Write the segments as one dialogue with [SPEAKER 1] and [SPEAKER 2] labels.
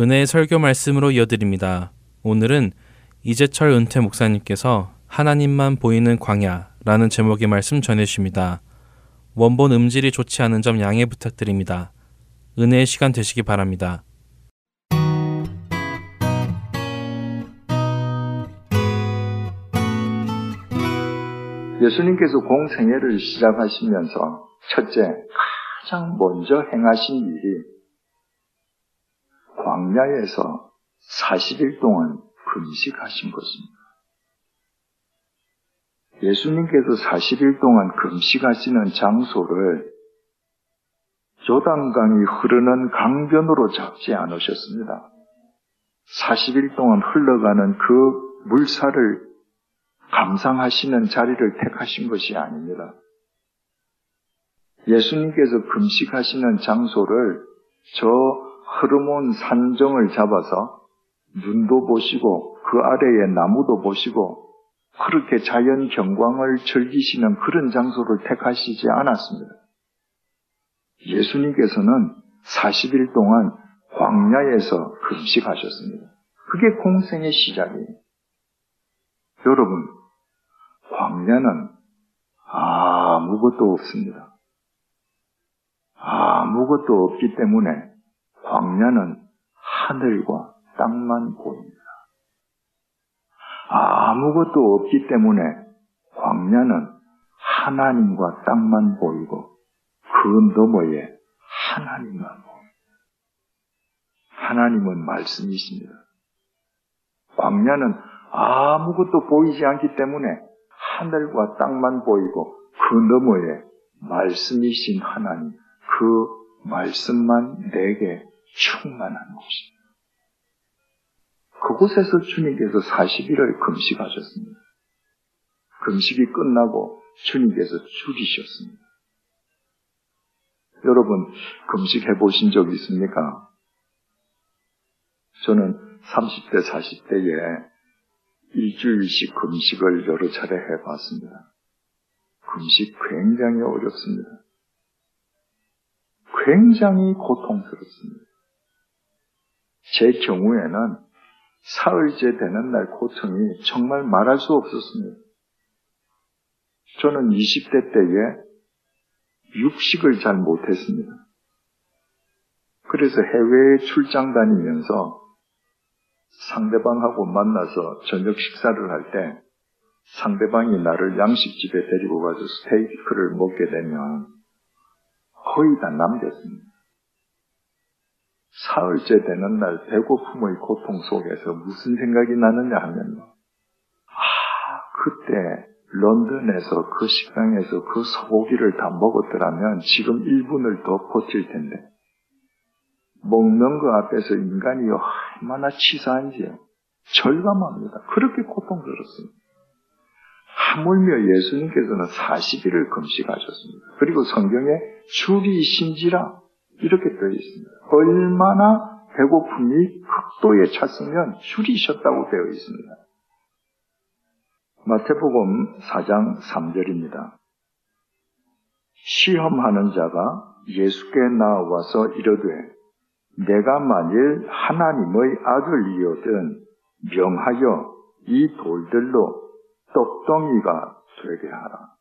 [SPEAKER 1] 은혜의 설교 말씀으로 이어드립니다. 오늘은 이재철 은퇴 목사님께서 하나님만 보이는 광야라는 제목의 말씀 전해주십니다. 원본 음질이 좋지 않은 점 양해 부탁드립니다. 은혜의 시간 되시기 바랍니다.
[SPEAKER 2] 예수님께서 공생애를 시작하시면서 첫째, 가장 먼저 행하신 일이 광야에서 40일 동안 금식하신 것입니다. 예수님께서 40일 동안 금식하시는 장소를 조단강이 흐르는 강변으로 잡지 않으셨습니다. 40일 동안 흘러가는 그 물살을 감상하시는 자리를 택하신 것이 아닙니다. 예수님께서 금식하시는 장소를 저 흐름온 산정을 잡아서 눈도 보시고 그 아래에 나무도 보시고 그렇게 자연 경광을 즐기시는 그런 장소를 택하시지 않았습니다. 예수님께서는 40일 동안 광야에서 금식하셨습니다. 그게 공생의 시작이에요. 여러분, 광야는 아무것도 없습니다. 아무것도 없기 때문에 광야는 하늘과 땅만 보입니다. 아무것도 없기 때문에 광야는 하나님과 땅만 보이고 그 너머에 하나님만 보입니다. 하나님은 말씀이십니다. 광야는 아무것도 보이지 않기 때문에 하늘과 땅만 보이고 그 너머에 말씀이신 하나님, 그 말씀만 내게 충만한 곳입니다. 그곳에서 주님께서 40일을 금식하셨습니다. 금식이 끝나고 주님께서 죽이셨습니다. 여러분, 금식해 보신 적 있습니까? 저는 30대, 40대에 일주일씩 금식을 여러 차례 해 봤습니다. 금식 굉장히 어렵습니다. 굉장히 고통스럽습니다. 제 경우에는 사흘째 되는 날 고통이 정말 말할 수 없었습니다. 저는 20대 때에 육식을 잘 못했습니다. 그래서 해외에 출장 다니면서 상대방하고 만나서 저녁 식사를 할 때 상대방이 나를 양식집에 데리고 가서 스테이크를 먹게 되면 거의 다 남겼습니다. 사흘째 되는 날 배고픔의 고통 속에서 무슨 생각이 나느냐 하면 아 그때 런던에서 그 식당에서 그 소고기를 다 먹었더라면 지금 1분을 더 버틸 텐데 먹는 거 앞에서 인간이 얼마나 치사한지 절감합니다. 그렇게 고통스럽습니다. 하물며 예수님께서는 40일을 금식하셨습니다. 그리고 성경에 줄이신지라 이렇게 되어 있습니다. 얼마나 배고픔이 극도에 찼으면 줄이셨다고 되어 있습니다. 마태복음 4장 3절입니다. 시험하는 자가 예수께 나와서 이르되 내가 만일 하나님의 아들이거든 명하여 이 돌들로 떡덩이가 되게 하라.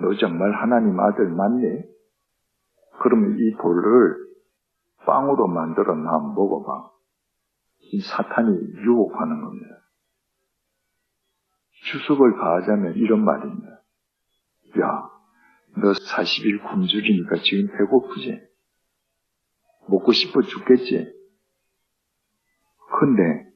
[SPEAKER 2] 너 정말 하나님 아들 맞니? 그러면 이 돌을 빵으로 만들어 나 먹어봐. 이 사탄이 유혹하는 겁니다. 주석을 가하자면 이런 말입니다. 야, 너 40일 굶주리니까 지금 배고프지? 먹고 싶어 죽겠지? 근데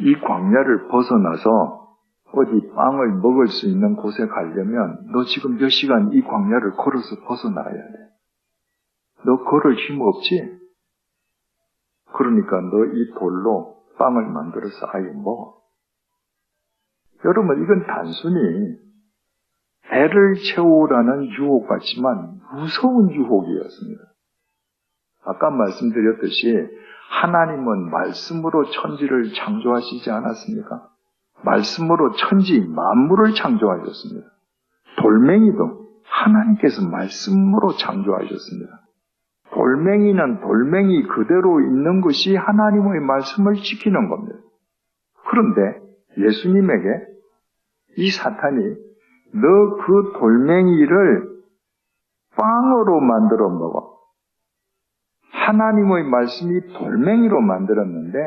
[SPEAKER 2] 이 광야를 벗어나서 어디 빵을 먹을 수 있는 곳에 가려면 너 지금 몇 시간 이 광야를 걸어서 벗어나야 돼. 너 걸을 힘 없지? 그러니까 너 이 돌로 빵을 만들어서 아예 먹어. 여러분, 이건 단순히 배를 채우라는 유혹 같지만 무서운 유혹이었습니다. 아까 말씀드렸듯이 하나님은 말씀으로 천지를 창조하시지 않았습니까? 말씀으로 천지 만물을 창조하셨습니다. 돌멩이도 하나님께서 말씀으로 창조하셨습니다. 돌멩이는 돌멩이 그대로 있는 것이 하나님의 말씀을 지키는 겁니다. 그런데 예수님에게 이 사탄이 너 그 돌멩이를 빵으로 만들어 먹어. 하나님의 말씀이 돌멩이로 만들었는데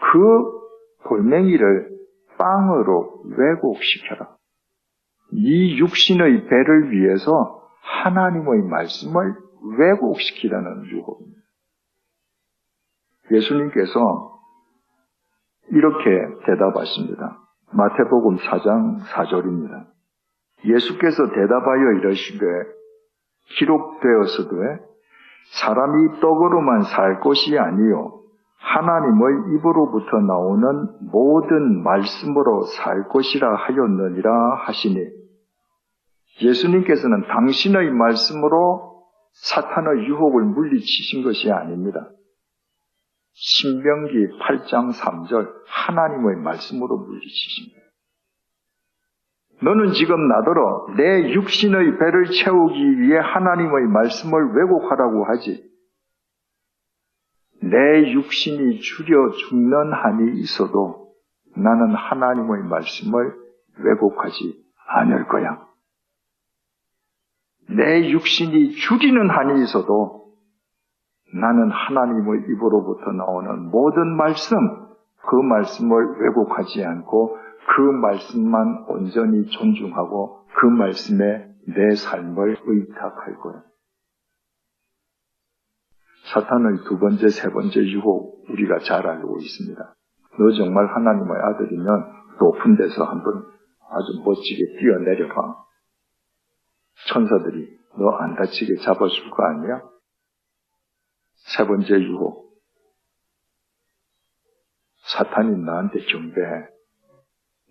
[SPEAKER 2] 그 돌멩이를 빵으로 왜곡시켜라. 이 육신의 배를 위해서 하나님의 말씀을 왜곡시키라는 유혹입니다. 예수님께서 이렇게 대답하십니다. 마태복음 4장 4절입니다. 예수께서 대답하여 이러시되 기록되었으되 사람이 떡으로만 살 것이 아니요 하나님의 입으로부터 나오는 모든 말씀으로 살 것이라 하였느니라 하시니 예수님께서는 당신의 말씀으로 사탄의 유혹을 물리치신 것이 아닙니다. 신명기 8장 3절 하나님의 말씀으로 물리치십니다. 너는 지금 나더러 내 육신의 배를 채우기 위해 하나님의 말씀을 왜곡하라고 하지. 내 육신이 줄여 죽는 한이 있어도 나는 하나님의 말씀을 왜곡하지 않을 거야. 내 육신이 줄이는 한이 있어도 나는 하나님의 입으로부터 나오는 모든 말씀, 그 말씀을 왜곡하지 않고 그 말씀만 온전히 존중하고 그 말씀에 내 삶을 의탁할 거야. 사탄의 두 번째, 세 번째 유혹 우리가 잘 알고 있습니다. 너 정말 하나님의 아들이면 높은 데서 한번 아주 멋지게 뛰어내려봐. 천사들이 너 안 다치게 잡아줄 거 아니야? 세 번째 유혹. 사탄이 나한테 경배해.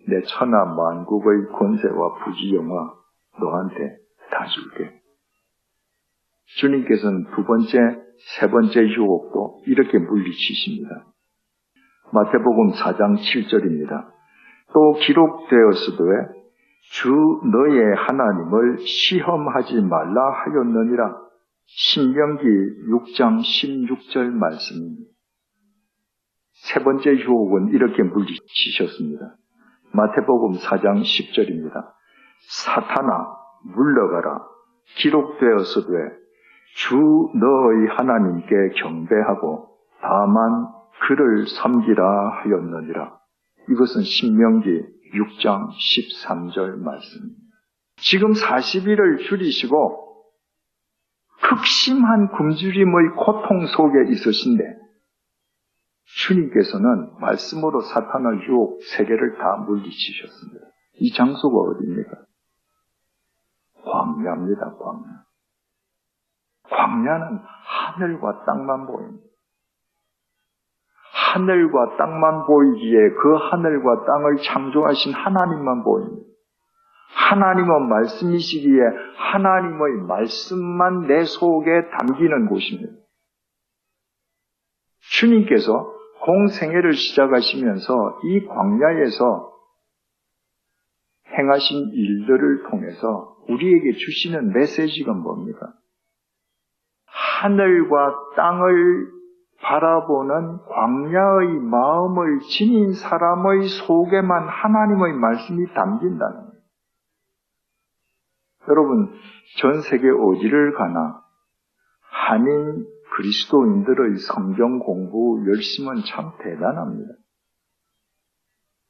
[SPEAKER 2] 내 천하 만국의 권세와 부지영화 너한테 다 줄게. 주님께서는 두 번째, 세 번째 유혹도 이렇게 물리치십니다. 마태복음 4장 7절입니다. 또 기록되었으되 주 너의 하나님을 시험하지 말라 하였느니라. 신명기 6장 16절 말씀입니다. 세 번째 유혹은 이렇게 물리치셨습니다. 마태복음 4장 10절입니다. 사탄아 물러가라 기록되었으되 주 너의 하나님께 경배하고 다만 그를 섬기라 하였느니라. 이것은 신명기 6장 13절 말씀입니다. 지금 40일을 줄이시고 극심한 굶주림의 고통 속에 있으신데 주님께서는 말씀으로 사탄의 유혹 세 개를 다 물리치셨습니다. 이 장소가 어디입니까? 광야입니다, 광야. 광야는 하늘과 땅만 보입니다. 하늘과 땅만 보이기에 그 하늘과 땅을 창조하신 하나님만 보입니다. 하나님은 말씀이시기에 하나님의 말씀만 내 속에 담기는 곳입니다. 주님께서 공생애를 시작하시면서 이 광야에서 행하신 일들을 통해서 우리에게 주시는 메시지가 뭡니까? 하늘과 땅을 바라보는 광야의 마음을 지닌 사람의 속에만 하나님의 말씀이 담긴다는 거예요. 여러분, 전 세계 어디를 가나 한인 그리스도인들의 성경 공부 열심은 참 대단합니다.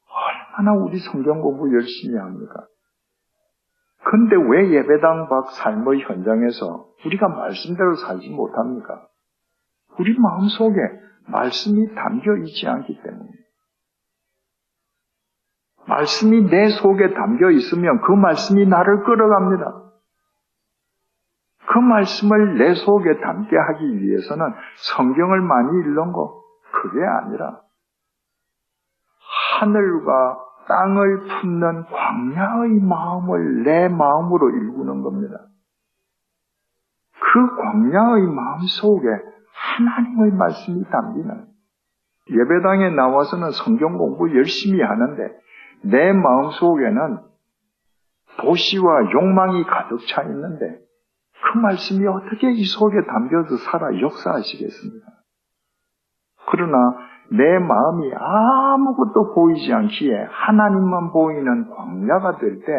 [SPEAKER 2] 얼마나 우리 성경 공부 열심히 합니까? 근데 왜 예배당 밖 삶의 현장에서 우리가 말씀대로 살지 못합니까? 우리 마음 속에 말씀이 담겨 있지 않기 때문에. 말씀이 내 속에 담겨 있으면 그 말씀이 나를 끌어갑니다. 그 말씀을 내 속에 담게 하기 위해서는 성경을 많이 읽는 거, 그게 아니라 하늘과 땅을 품는 광야의 마음을 내 마음으로 일구는 겁니다. 그 광야의 마음 속에 하나님의 말씀이 담기는 예배당에 나와서는 성경 공부 열심히 하는데 내 마음 속에는 도시와 욕망이 가득 차 있는데 그 말씀이 어떻게 이 속에 담겨서 살아 역사하시겠습니까? 그러나 내 마음이 아무것도 보이지 않기에 하나님만 보이는 광야가 될 때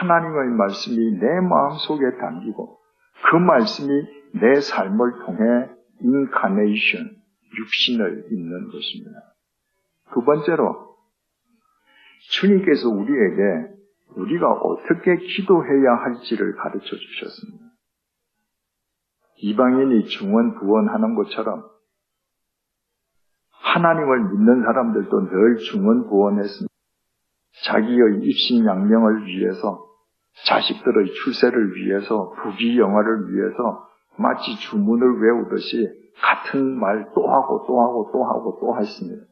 [SPEAKER 2] 하나님의 말씀이 내 마음 속에 담기고 그 말씀이 내 삶을 통해 인카네이션, 육신을 입는 것입니다. 두 번째로 주님께서 우리에게 우리가 어떻게 기도해야 할지를 가르쳐 주셨습니다. 이방인이 중원 부원하는 것처럼 하나님을 믿는 사람들도 늘 중원 부원했습니다. 자기의 입신양명을 위해서 자식들의 출세를 위해서 부귀영화를 위해서 마치 주문을 외우듯이 같은 말 또 하고 또 하고 또 하고 또 했습니다.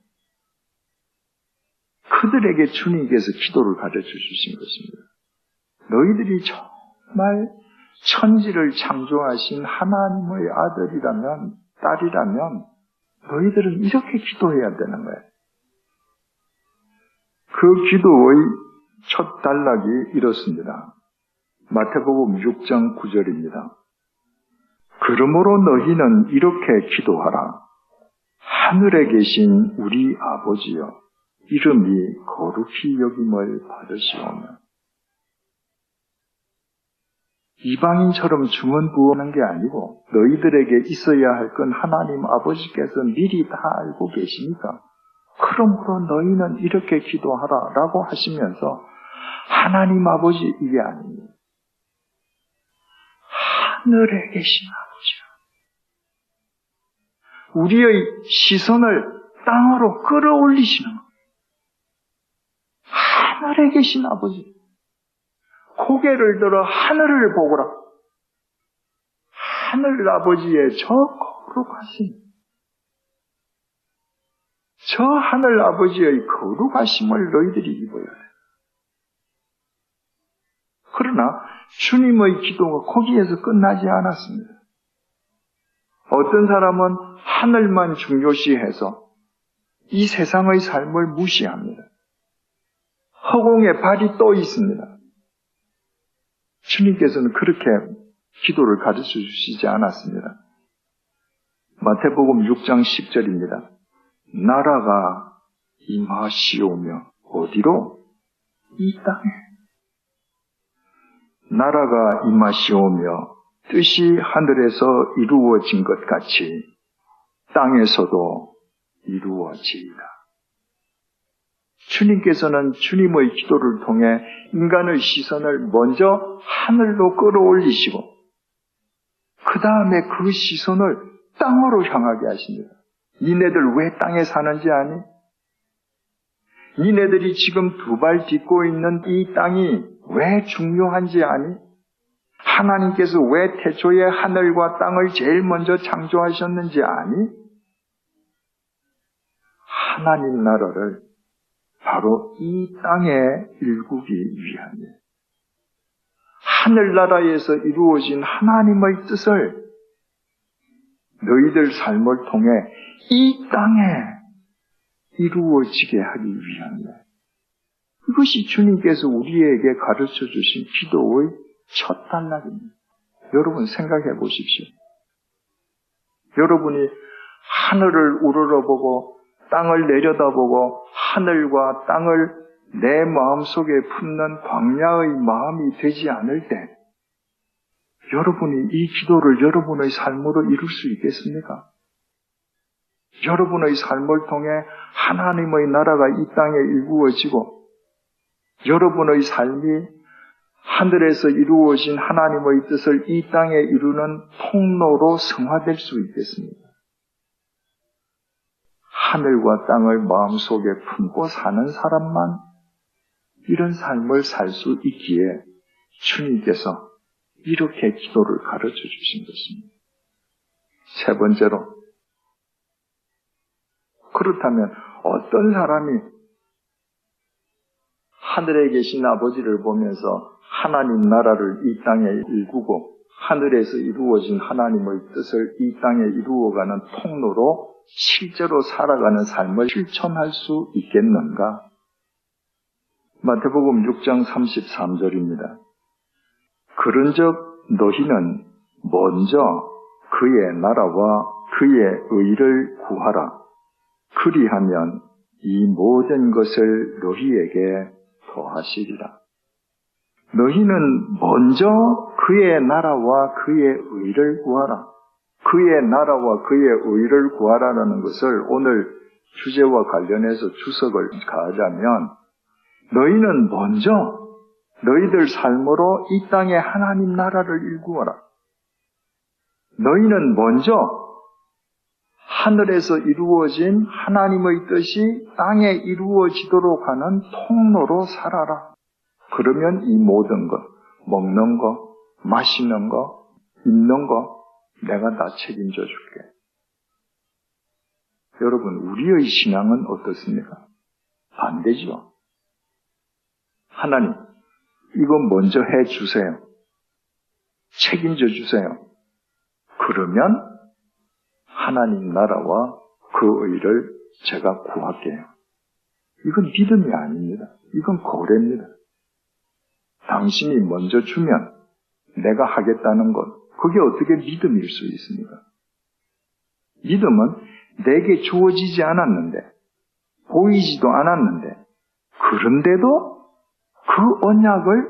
[SPEAKER 2] 그들에게 주님께서 기도를 가르쳐 주신 것입니다. 너희들이 정말 천지를 창조하신 하나님의 아들이라면, 딸이라면, 너희들은 이렇게 기도해야 되는 거예요. 그 기도의 첫 단락이 이렇습니다. 마태복음 6장 9절입니다. 그러므로 너희는 이렇게 기도하라. 하늘에 계신 우리 아버지여, 이름이 거룩히 여김을 받으시오며. 이방인처럼 중언부언한 게 아니고 너희들에게 있어야 할 건 하나님 아버지께서 미리 다 알고 계시니까 그러므로 너희는 이렇게 기도하라 라고 하시면서 하나님 아버지 이게 아닙니다. 하늘에 계신 아버지요. 우리의 시선을 땅으로 끌어올리시는 것. 하늘에 계신 아버지. 고개를 들어 하늘을 보거라. 하늘 아버지의 저 거룩하심. 저 하늘 아버지의 거룩하심을 너희들이 입어야 돼. 그러나 주님의 기도가 거기에서 끝나지 않았습니다. 어떤 사람은 하늘만 중요시해서 이 세상의 삶을 무시합니다. 허공에 발이 떠 있습니다. 주님께서는 그렇게 기도를 가르쳐 주시지 않았습니다. 마태복음 6장 10절입니다. 나라가 임하시오며 어디로? 이 땅에. 나라가 임하시오며 뜻이 하늘에서 이루어진 것 같이 땅에서도 이루어지이다. 주님께서는 주님의 기도를 통해 인간의 시선을 먼저 하늘로 끌어올리시고 그 다음에 그 시선을 땅으로 향하게 하십니다. 니네들 왜 땅에 사는지 아니? 니네들이 지금 두 발 딛고 있는 이 땅이 왜 중요한지 아니? 하나님께서 왜 태초에 하늘과 땅을 제일 먼저 창조하셨는지 아니? 하나님 나라를 바로 이 땅에 일구기 위함이에요. 하늘나라에서 이루어진 하나님의 뜻을 너희들 삶을 통해 이 땅에 이루어지게 하기 위함이에요. 이것이 주님께서 우리에게 가르쳐 주신 기도의 첫 단락입니다. 여러분 생각해 보십시오. 여러분이 하늘을 우러러보고 땅을 내려다보고 하늘과 땅을 내 마음속에 품는 광야의 마음이 되지 않을 때 여러분이 이 기도를 여러분의 삶으로 이룰 수 있겠습니까? 여러분의 삶을 통해 하나님의 나라가 이 땅에 이루어지고 여러분의 삶이 하늘에서 이루어진 하나님의 뜻을 이 땅에 이루는 통로로 성화될 수 있겠습니까? 하늘과 땅을 마음속에 품고 사는 사람만 이런 삶을 살 수 있기에 주님께서 이렇게 기도를 가르쳐 주신 것입니다. 세 번째로, 그렇다면 어떤 사람이 하늘에 계신 아버지를 보면서 하나님 나라를 이 땅에 일구고 하늘에서 이루어진 하나님의 뜻을 이 땅에 이루어가는 통로로 실제로 살아가는 삶을 실천할 수 있겠는가? 마태복음 6장 33절입니다. 그런즉 너희는 먼저 그의 나라와 그의 의를 구하라. 그리하면 이 모든 것을 너희에게 더하시리라. 너희는 먼저 그의 나라와 그의 의를 구하라. 그의 나라와 그의 의를 구하라라는 것을 오늘 주제와 관련해서 주석을 가하자면 너희는 먼저 너희들 삶으로 이 땅에 하나님 나라를 일구어라. 너희는 먼저 하늘에서 이루어진 하나님의 뜻이 땅에 이루어지도록 하는 통로로 살아라. 그러면 이 모든 것, 먹는 거, 마시는 거, 입는 거, 내가 다 책임져 줄게. 여러분, 우리의 신앙은 어떻습니까? 반대죠. 하나님, 이건 먼저 해 주세요. 책임져 주세요. 그러면 하나님 나라와 그 의를 제가 구할게요. 이건 믿음이 아닙니다. 이건 거래입니다. 당신이 먼저 주면 내가 하겠다는 것, 그게 어떻게 믿음일 수 있습니까? 믿음은 내게 주어지지 않았는데, 보이지도 않았는데, 그런데도 그 언약을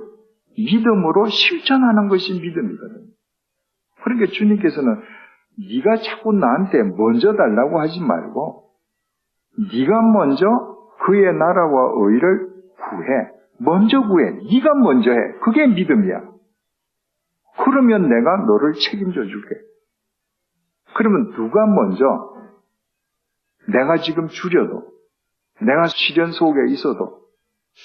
[SPEAKER 2] 믿음으로 실천하는 것이 믿음이거든요. 그러니까 주님께서는 네가 자꾸 나한테 먼저 달라고 하지 말고 네가 먼저 그의 나라와 의를 구해. 먼저 구해. 네가 먼저 해. 그게 믿음이야. 그러면 내가 너를 책임져 줄게. 그러면 누가 먼저 내가 지금 줄여도 내가 시련 속에 있어도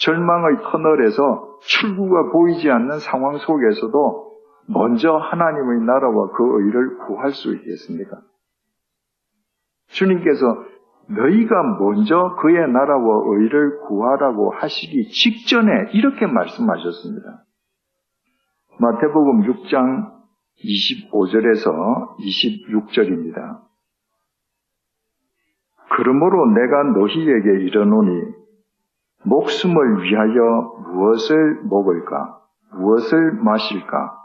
[SPEAKER 2] 절망의 터널에서 출구가 보이지 않는 상황 속에서도 먼저 하나님의 나라와 그 의를 구할 수 있겠습니까? 주님께서 너희가 먼저 그의 나라와 의를 구하라고 하시기 직전에 이렇게 말씀하셨습니다. 마태복음 6장 25절에서 26절입니다. 그러므로 내가 너희에게 이르노니 목숨을 위하여 무엇을 먹을까? 무엇을 마실까?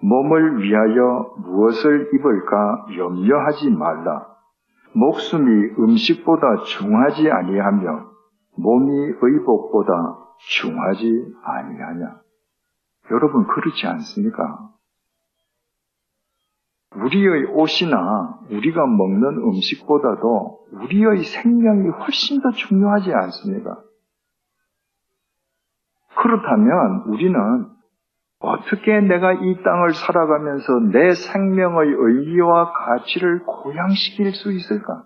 [SPEAKER 2] 몸을 위하여 무엇을 입을까 염려하지 말라. 목숨이 음식보다 중하지 아니하며 몸이 의복보다 중하지 아니하냐. 여러분 그렇지 않습니까? 우리의 옷이나 우리가 먹는 음식보다도 우리의 생명이 훨씬 더 중요하지 않습니까? 그렇다면 우리는 어떻게 내가 이 땅을 살아가면서 내 생명의 의미와 가치를 고양시킬 수 있을까?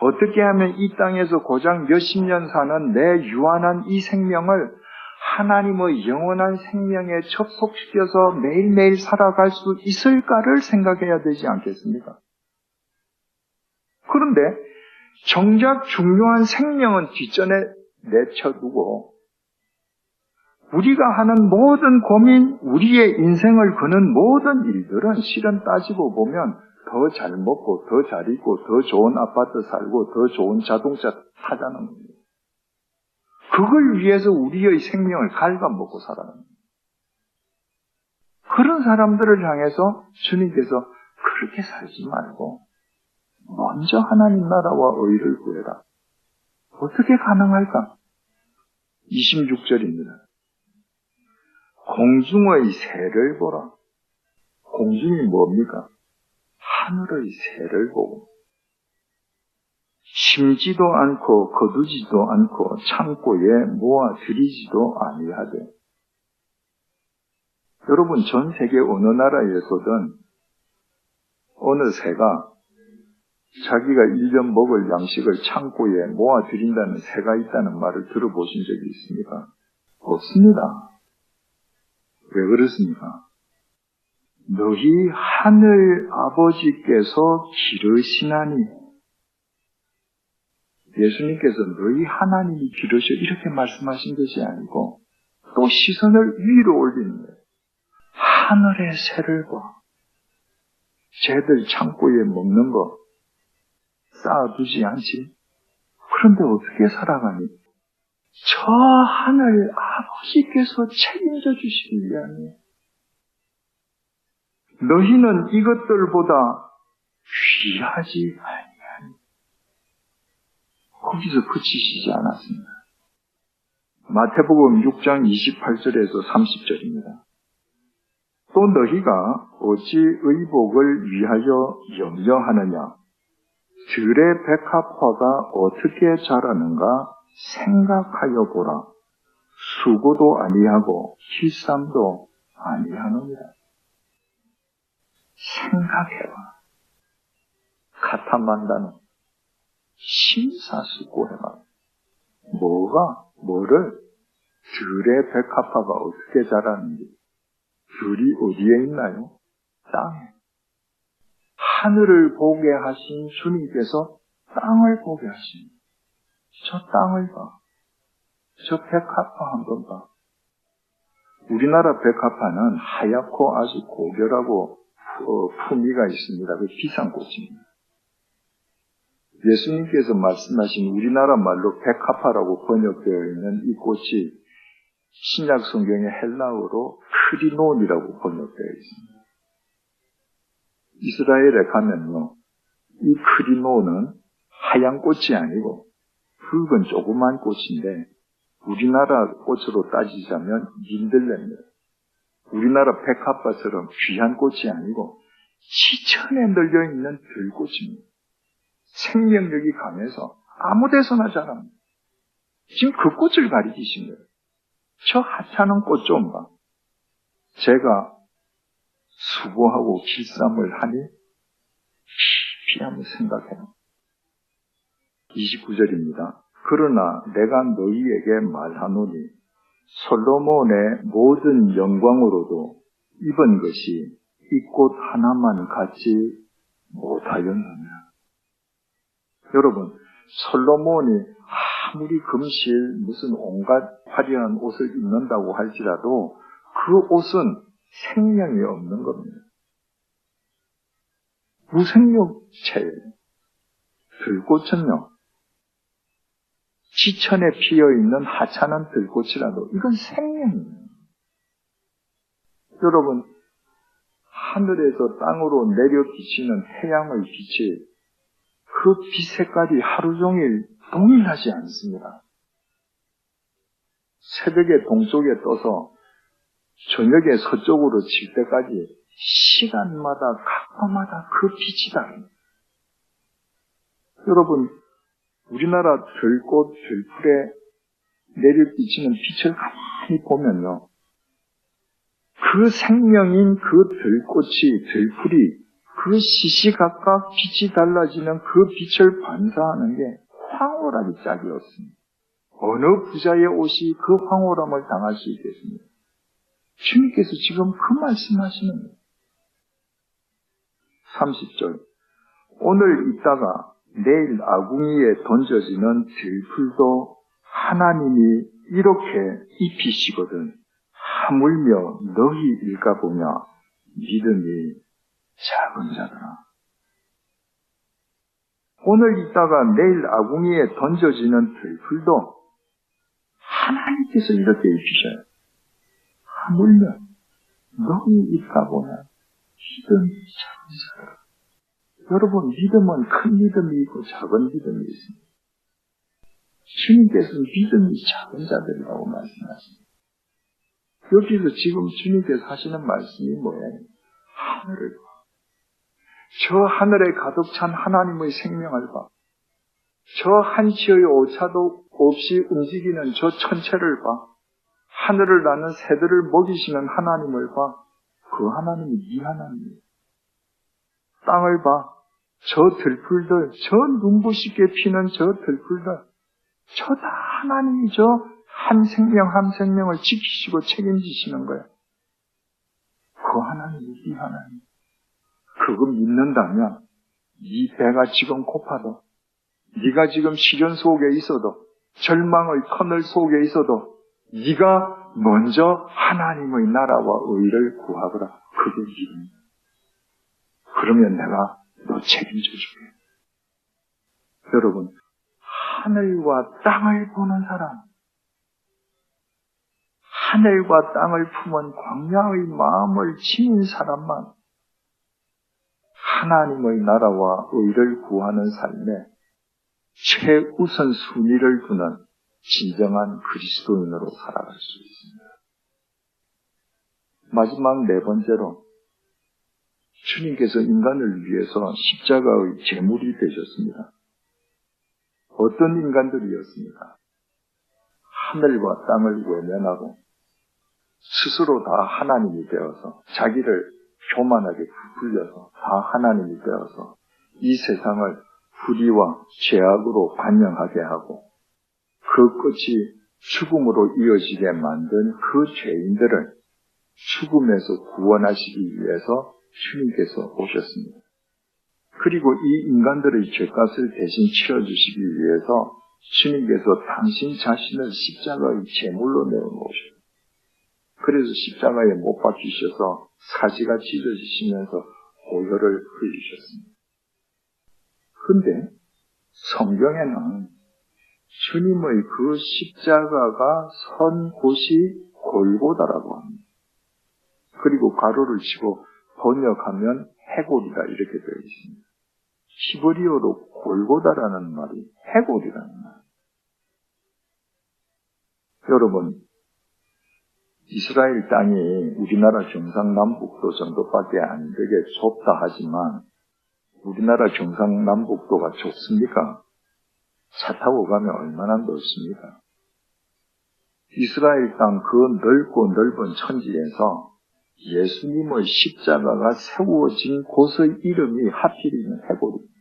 [SPEAKER 2] 어떻게 하면 이 땅에서 고작 몇십 년 사는 내 유한한 이 생명을 하나님의 영원한 생명에 접속시켜서 매일매일 살아갈 수 있을까를 생각해야 되지 않겠습니까? 그런데 정작 중요한 생명은 뒷전에 내쳐두고 우리가 하는 모든 고민, 우리의 인생을 거는 모든 일들은 실은 따지고 보면 더 잘 먹고, 더 잘 입고, 더 좋은 아파트 살고, 더 좋은 자동차 타자는 겁니다. 그걸 위해서 우리의 생명을 갉아먹고 살아가는 겁니다. 그런 사람들을 향해서 주님께서 그렇게 살지 말고 먼저 하나님 나라와 의를 구해라. 어떻게 가능할까? 26절입니다. 공중의 새를 보라. 공중이 뭡니까? 하늘의 새를 보고 심지도 않고 거두지도 않고 창고에 모아 들이지도 아니하되 여러분 전 세계 어느 나라에서든 어느 새가 자기가 1년 먹을 양식을 창고에 모아 들인다는 새가 있다는 말을 들어보신 적이 있습니까? 없습니다. 왜 그렇습니까? 너희 하늘 아버지께서 기르시나니 예수님께서 너희 하나님이 기르셔 이렇게 말씀하신 것이 아니고 또 시선을 위로 올리는 거예요. 하늘의 새를 봐. 쟤들 창고에 먹는 거 쌓아두지 않지. 그런데 어떻게 살아가니? 저 하늘 아버지께서 책임져 주시기 위함이에요. 너희는 이것들보다 귀하지 아니하니 거기서 그치시지 않았습니다. 마태복음 6장 28절에서 30절입니다. 또 너희가 어찌 의복을 위하여 염려하느냐? 들의 백합화가 어떻게 자라는가 생각하여 보라. 수고도 아니하고 실삼도 아니하느니라. 생각해봐. 카타만다는 심사숙고해봐. 뭐가 뭐를 들의 백합화가 어떻게 자라는지 들이 어디에 있나요? 땅에. 하늘을 보게 하신 주님께서 땅을 보게 하십니다. 저 땅을 봐. 저 백합화 한번 봐. 우리나라 백합화는 하얗고 아주 고결하고 어, 품위가 있습니다. 그 비싼 꽃입니다. 예수님께서 말씀하신 우리나라 말로 백합화라고 번역되어 있는 이 꽃이 신약 성경의 헬라어로 크리논이라고 번역되어 있습니다. 이스라엘에 가면요, 이 크리논은 하얀 꽃이 아니고 붉은 조그만 꽃인데 우리나라 꽃으로 따지자면 민들레입니다. 우리나라 백합화처럼 귀한 꽃이 아니고 시천에 널려 있는 들꽃입니다. 생명력이 강해서 아무 데서나 자랍니다. 지금 그 꽃을 가리키신 거예요. 저 하찮은 꽃 좀 봐. 제가 수고하고 길쌈을 하니 한번 생각해요. 29절입니다. 그러나 내가 너희에게 말하노니 솔로몬의 모든 영광으로도 입은 것이 이 꽃 하나만 갖지 못하였느냐. 여러분, 솔로몬이 아무리 금실 무슨 온갖 화려한 옷을 입는다고 할지라도 그 옷은 생명이 없는 겁니다. 무생명체예요. 들꽃은요, 지천에 피어 있는 하찮은 들꽃이라도 이건 생명이에요. 여러분, 하늘에서 땅으로 내려 비치는 태양의 빛이 그 빛 색깔이 하루 종일 동일하지 않습니다. 새벽에 동쪽에 떠서 저녁에 서쪽으로 칠 때까지 시간마다 각마다 그 빛이 다릅니다. 여러분, 우리나라 들꽃, 들풀에 내려비치는 빛을 가만히 보면요. 그 생명인 그 들꽃이, 들풀이 그 시시각각 빛이 달라지는 그 빛을 반사하는 게 황홀하기 짝이 없습니다. 어느 부자의 옷이 그 황홀함을 당할 수 있겠습니까? 주님께서 지금 그 말씀하시는 거예요. 30절. 오늘 있다가 내일 아궁이에 던져지는 들풀도 하나님이 이렇게 입히시거든 하물며 너희 일가보며 믿음이 작은 자들아. 오늘 있다가 내일 아궁이에 던져지는 들풀도 하나님께서 이렇게 입히셔요. 하물며 너희 일가보며 믿음이 작은 자들아. 여러분, 믿음은 큰 믿음이 있고 작은 믿음이 있습니다. 주님께서는 믿음이 작은 자들이라고 말씀하십니다. 여기서 지금 주님께서 하시는 말씀이 뭐예요? 하늘을 봐. 저 하늘에 가득 찬 하나님의 생명을 봐. 저 한치의 오차도 없이 움직이는 저 천체를 봐. 하늘을 나는 새들을 먹이시는 하나님을 봐. 그 하나님이 이 하나님이에요. 땅을 봐. 저 들풀들, 저 눈부시게 피는 저 들풀들, 저 다 하나님이 저한 생명 한 생명을 지키시고 책임지시는 거예요. 그 하나님이 이 하나님. 그거 믿는다면 이 배가 지금 고파도 네가 지금 시련 속에 있어도 절망의 터널 속에 있어도 네가 먼저 하나님의 나라와 의를 구하거라. 그게 믿음이다. 그러면 내가 너 책임져 주게. 여러분, 하늘과 땅을 보는 사람, 하늘과 땅을 품은 광야의 마음을 지닌 사람만 하나님의 나라와 의를 구하는 삶에 최우선 순위를 두는 진정한 그리스도인으로 살아갈 수 있습니다. 마지막 네 번째로 주님께서 인간을 위해서 십자가의 제물이 되셨습니다. 어떤 인간들이었습니까? 하늘과 땅을 외면하고 스스로 다 하나님이 되어서 자기를 교만하게 부풀려서 다 하나님이 되어서 이 세상을 불의와 죄악으로 반영하게 하고 그 끝이 죽음으로 이어지게 만든 그 죄인들을 죽음에서 구원하시기 위해서 주님께서 오셨습니다. 그리고 이 인간들의 죄값을 대신 치러주시기 위해서 주님께서 당신 자신을 십자가의 제물로 내어놓으셨습니다. 그래서 십자가에 못 박히셔서 사지가 찢어지시면서 고혈을 흘리셨습니다. 근데 성경에는 주님의 그 십자가가 선 곳이 골고다라고 합니다. 그리고 가로를 치고 번역하면 해골이다 이렇게 되어 있습니다. 히브리어로 골고다라는 말이 해골이라는 말. 여러분, 이스라엘 땅이 우리나라 경상남북도 정도밖에 안 되게 좁다 하지만 우리나라 경상남북도가 좁습니까? 차 타고 가면 얼마나 넓습니까? 이스라엘 땅 그 넓고 넓은 천지에서 예수님의 십자가가 세워진 곳의 이름이 하필이면 해골입니다.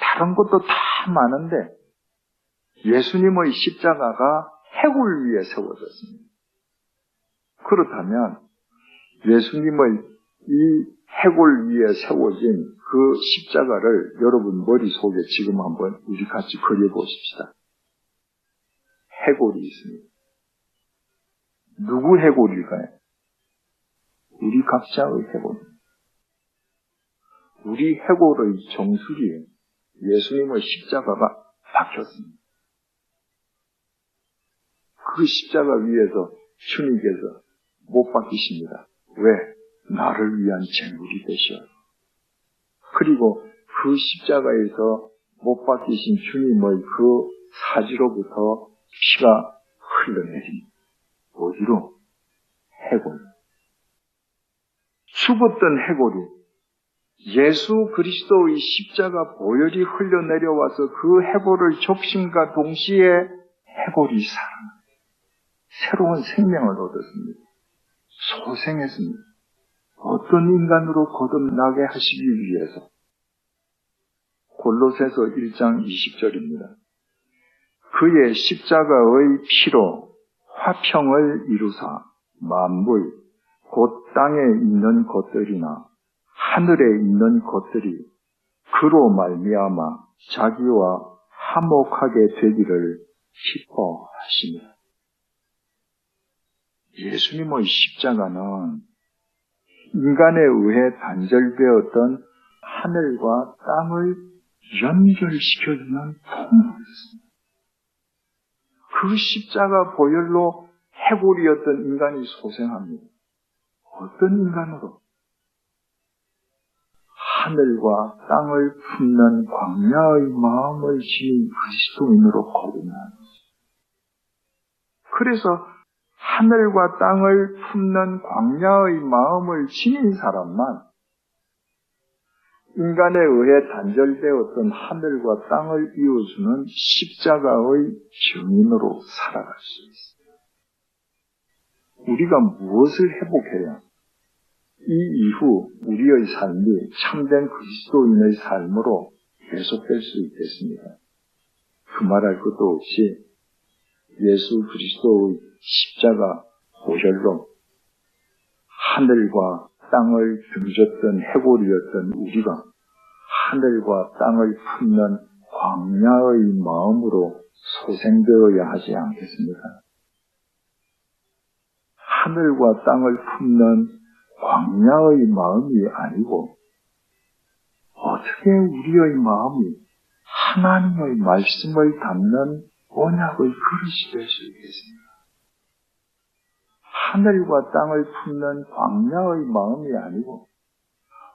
[SPEAKER 2] 다른 것도 다 많은데 예수님의 십자가가 해골 위에 세워졌습니다. 그렇다면 예수님의 이 해골 위에 세워진 그 십자가를 여러분 머릿속에 지금 한번 우리 같이 그려보십시다. 해골이 있습니다. 누구 해골일까요? 우리 각자의 해골. 우리 해골의 정수리에 예수님의 십자가가 박혔습니다. 그 십자가 위에서 주님께서 못 박히십니다. 왜? 나를 위한 제물이 되셔. 그리고 그 십자가에서 못 박히신 주님의 그 사지로부터 피가 흘러내립니다. 어디로? 해골. 죽었던 해골이 예수 그리스도의 십자가 보혈이 흘러내려와서 그 해골을 접심과 동시에 해골이 살아 새로운 생명을 얻었습니다. 소생했습니다. 어떤 인간으로 거듭나게 하시기 위해서 골로새서 1장 20절입니다. 그의 십자가의 피로 화평을 이루사 만물 곧 땅에 있는 것들이나 하늘에 있는 것들이 그로 말미암아 자기와 화목하게 되기를 기뻐하십니다. 예수님의 십자가는 인간에 의해 단절되었던 하늘과 땅을 연결시켜주는 통로였습니다. 그 십자가 보혈로 해골이었던 인간이 소생합니다. 어떤 인간으로? 하늘과 땅을 품는 광야의 마음을 지닌 그리스도인으로 거듭나는 그래서 하늘과 땅을 품는 광야의 마음을 지닌 사람만 인간에 의해 단절되었던 하늘과 땅을 이어주는 십자가의 증인으로 살아갈 수 있습니다. 우리가 무엇을 회복해야 이 이후 우리의 삶이 참된 그리스도인의 삶으로 계속될 수 있겠습니까? 그 말할 것도 없이 예수 그리스도의 십자가 보혈로 하늘과 땅을 등졌던 해골이었던 우리가 하늘과 땅을 품는 광야의 마음으로 소생되어야 하지 않겠습니까? 하늘과 땅을 품는 광야의 마음이 아니고 어떻게 우리의 마음이 하나님의 말씀을 담는 언약의 그릇이 될 수 있겠습니까? 하늘과 땅을 품는 광야의 마음이 아니고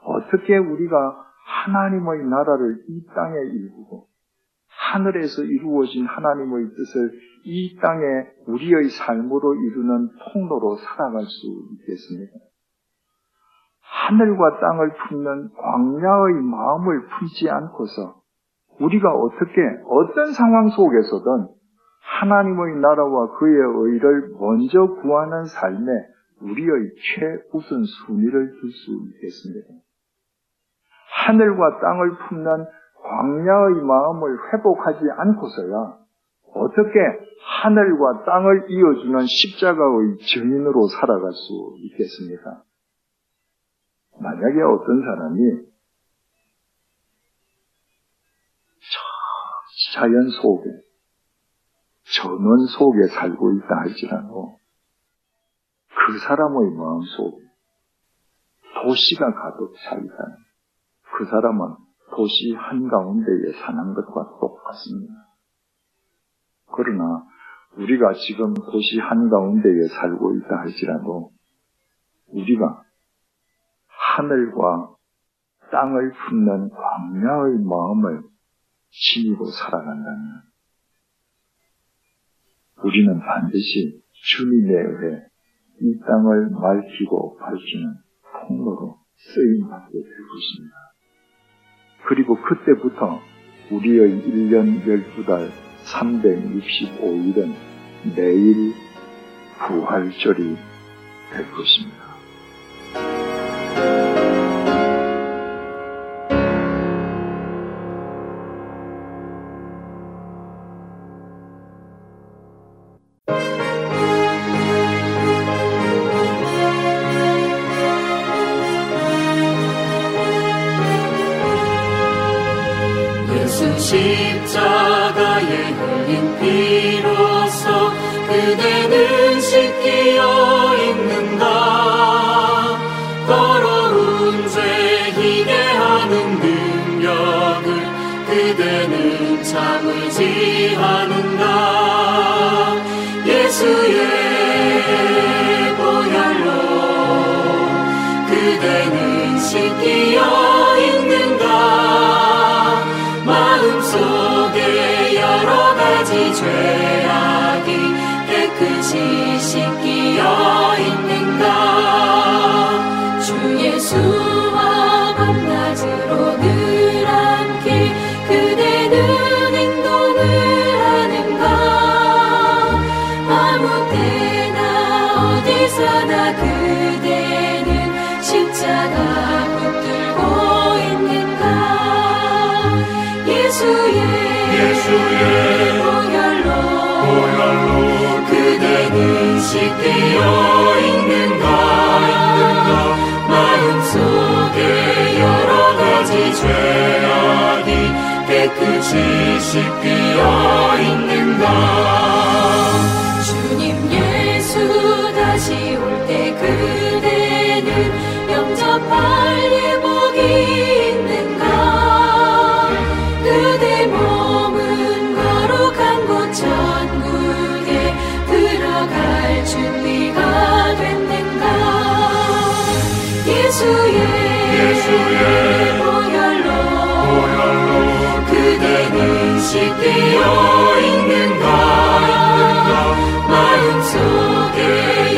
[SPEAKER 2] 어떻게 우리가 하나님의 나라를 이 땅에 이루고 하늘에서 이루어진 하나님의 뜻을 이 땅에 우리의 삶으로 이루는 통로로 살아갈 수 있겠습니까? 하늘과 땅을 품는 광야의 마음을 품지 않고서 우리가 어떻게 어떤 상황 속에서든 하나님의 나라와 그의 의를 먼저 구하는 삶에 우리의 최우선 순위를 둘 수 있겠습니다. 하늘과 땅을 품는 광야의 마음을 회복하지 않고서야 어떻게 하늘과 땅을 이어주는 십자가의 증인으로 살아갈 수 있겠습니까? 만약에 어떤 사람이 자연 속에, 전원 속에 살고 있다 할지라도 그 사람의 마음 속에 도시가 가득 차 있다는 그 사람은 도시 한가운데에 사는 것과 똑같습니다. 그러나 우리가 지금 도시 한가운데에 살고 있다 할지라도 우리가 하늘과 땅을 품는 광야의 마음을 지니고 살아간다면 우리는 반드시 주님에 의해 이 땅을 맑히고 밝히는 통로로 쓰임받게 될 것입니다. 그리고 그때부터 우리의 1년 12달 365일은 매일 부활절이 될 것입니다.
[SPEAKER 3] 보혈로, 그대는 씻기어 있는가 마음속에 여러 가지 죄악이 깨끗이 씻기어 있는가? 주님 예수 다시 올 때 그대는 영접할 예복 보혈로, 그대는 씻기어 있는가? 마음속에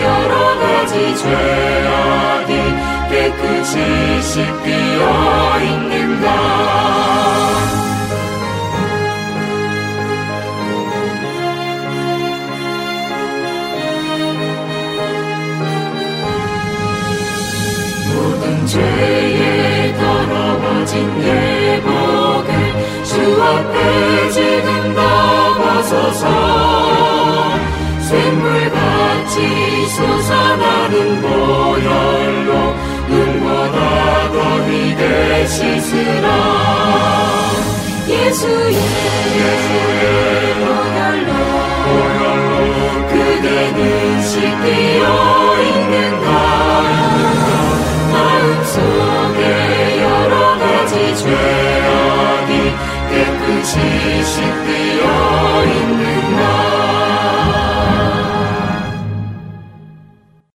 [SPEAKER 3] 여러 가지 죄악이 깨끗이 씻기어 있는가 더러워진 예복을 주 앞에 지금 다 벗어서 샘물같이 솟아나는 보혈로 눈보다 더 희게 씻으라. 예수의, 보혈로, 그대는 씻기어 있는가 가지 죄악이 깨끗이 씻기어